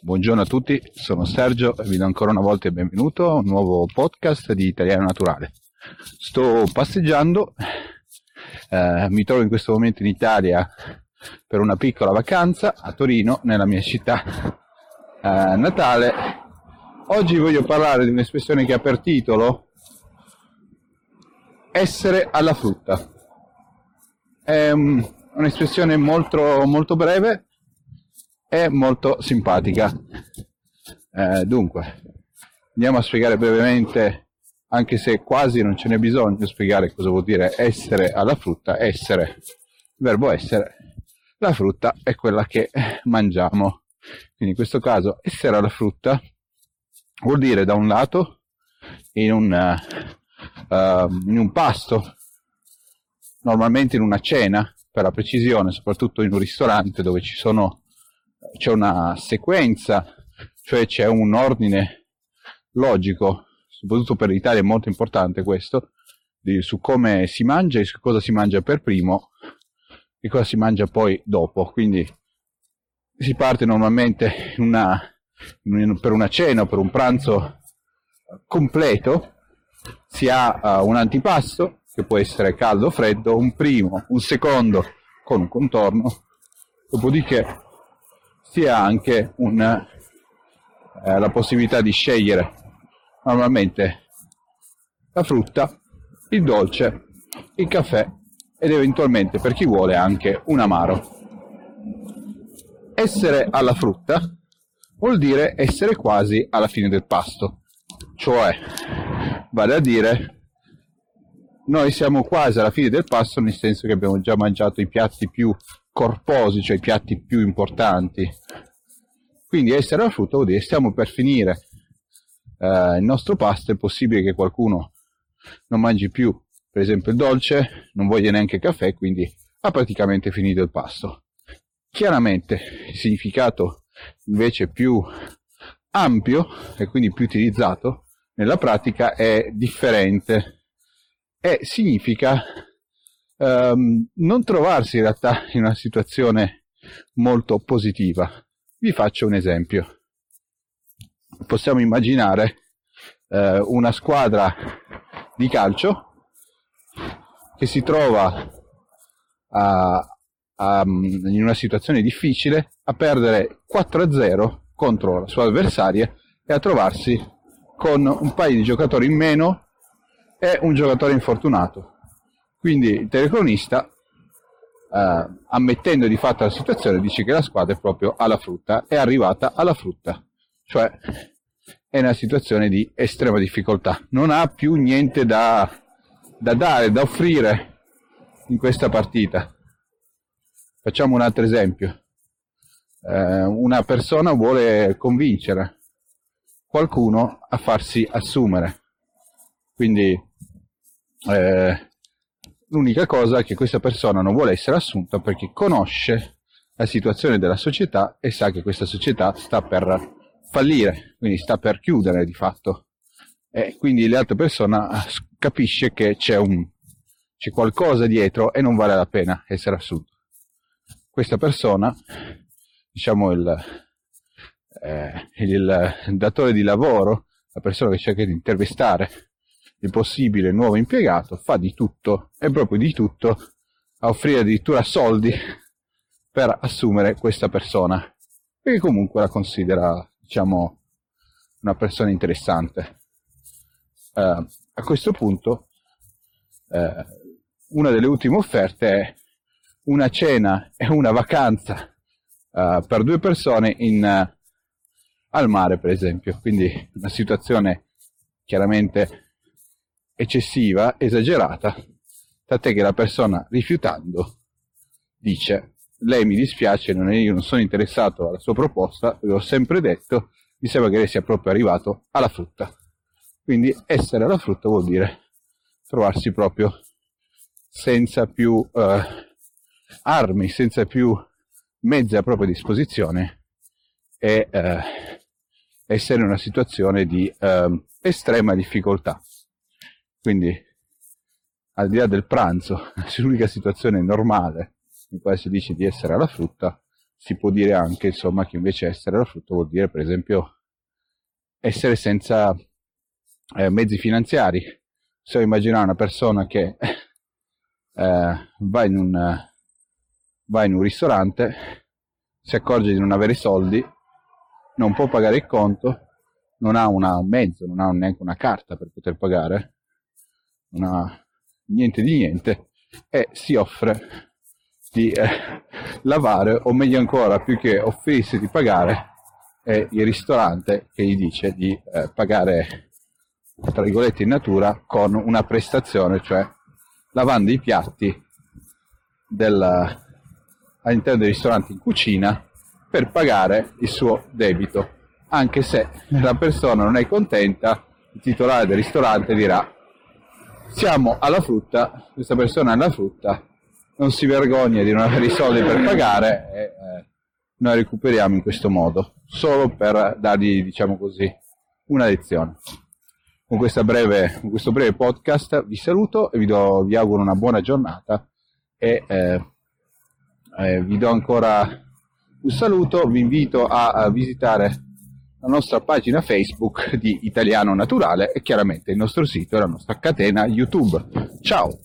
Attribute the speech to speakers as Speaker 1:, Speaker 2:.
Speaker 1: Buongiorno a tutti, sono Sergio e vi do ancora una volta il benvenuto a un nuovo podcast di Italiano Naturale. Sto passeggiando, eh, mi trovo in questo momento in Italia per una piccola vacanza a Torino, nella mia città eh, natale. Oggi voglio parlare di un'espressione che ha per titolo essere alla frutta. È un'espressione molto, molto breve è molto simpatica. Eh, dunque, andiamo a spiegare brevemente, anche se quasi non ce n'è bisogno, spiegare cosa vuol dire essere alla frutta. Essere, il verbo essere, la frutta è quella che mangiamo. Quindi in questo caso essere alla frutta vuol dire da un lato in un, uh, in un pasto, normalmente in una cena, per la precisione, soprattutto in un ristorante dove ci sono c'è una sequenza, cioè c'è un ordine logico, soprattutto per l'Italia è molto importante questo, di, su come si mangia e su cosa si mangia per primo e cosa si mangia poi dopo. Quindi si parte normalmente una, per una cena o per un pranzo completo, si ha uh, un antipasto che può essere caldo o freddo, un primo, un secondo con un contorno, dopodiché si ha anche un, eh, la possibilità di scegliere normalmente la frutta, il dolce, il caffè ed eventualmente per chi vuole anche un amaro. Essere alla frutta vuol dire essere quasi alla fine del pasto, cioè vale a dire noi siamo quasi alla fine del pasto nel senso che abbiamo già mangiato i piatti più corposi, cioè i piatti più importanti. Quindi essere al frutto vuol dire stiamo per finire eh, il nostro pasto, è possibile che qualcuno non mangi più, per esempio il dolce, non voglia neanche caffè, quindi ha praticamente finito il pasto. Chiaramente il significato invece più ampio e quindi più utilizzato nella pratica è differente e significa ehm, non trovarsi in realtà in una situazione molto positiva. Vi faccio un esempio. Possiamo immaginare eh, una squadra di calcio che si trova a, a, in una situazione difficile a perdere 4-0 contro la sua avversaria e a trovarsi con un paio di giocatori in meno e un giocatore infortunato. Quindi il telecronista, eh, ammettendo di fatto la situazione, dice che la squadra è proprio alla frutta, è arrivata alla frutta, cioè è una situazione di estrema difficoltà, non ha più niente da, da dare, da offrire in questa partita. Facciamo un altro esempio. Eh, una persona vuole convincere qualcuno a farsi assumere. Quindi eh, L'unica cosa è che questa persona non vuole essere assunta perché conosce la situazione della società e sa che questa società sta per fallire, quindi sta per chiudere di fatto. E quindi l'altra persona capisce che c'è, un, c'è qualcosa dietro e non vale la pena essere assunto. Questa persona, diciamo il, eh, il datore di lavoro, la persona che cerca di intervistare il possibile nuovo impiegato, fa di tutto e proprio di tutto a offrire addirittura soldi per assumere questa persona, perché comunque la considera, diciamo, una persona interessante. Uh, a questo punto, uh, una delle ultime offerte è una cena e una vacanza uh, per due persone in, al mare, per esempio. Quindi una situazione chiaramente eccessiva, esagerata, tant'è che la persona rifiutando dice lei mi dispiace, non è, io non sono interessato alla sua proposta, l'ho sempre detto, mi sembra che lei sia proprio arrivato alla frutta. Quindi essere alla frutta vuol dire trovarsi proprio senza più eh, armi, senza più mezzi a propria disposizione e eh, essere in una situazione di eh, estrema difficoltà. Quindi, al di là del pranzo, l'unica situazione normale in cui si dice di essere alla frutta si può dire anche insomma che invece essere alla frutta vuol dire per esempio essere senza eh, mezzi finanziari. Se immaginare una persona che eh, va, in un, va in un ristorante, si accorge di non avere soldi, non può pagare il conto, non ha un mezzo, non ha neanche una carta per poter pagare, ha niente di niente e si offre di eh, lavare o meglio ancora più che offrirsi di pagare è il ristorante che gli dice di eh, pagare tra virgolette in natura con una prestazione cioè lavando i piatti del, all'interno del ristorante in cucina per pagare il suo debito. Anche se la persona non è contenta il titolare del ristorante dirà siamo alla frutta questa persona è alla frutta non si vergogna di non avere i soldi per pagare e eh, noi recuperiamo in questo modo, solo per dargli, diciamo così, una lezione. Con, breve, con questo breve podcast vi saluto e vi, do, vi auguro una buona giornata e eh, eh, vi do ancora un saluto, vi invito a, a visitare la nostra pagina Facebook di Italiano Naturale e chiaramente il nostro sito e la nostra catena YouTube. Ciao!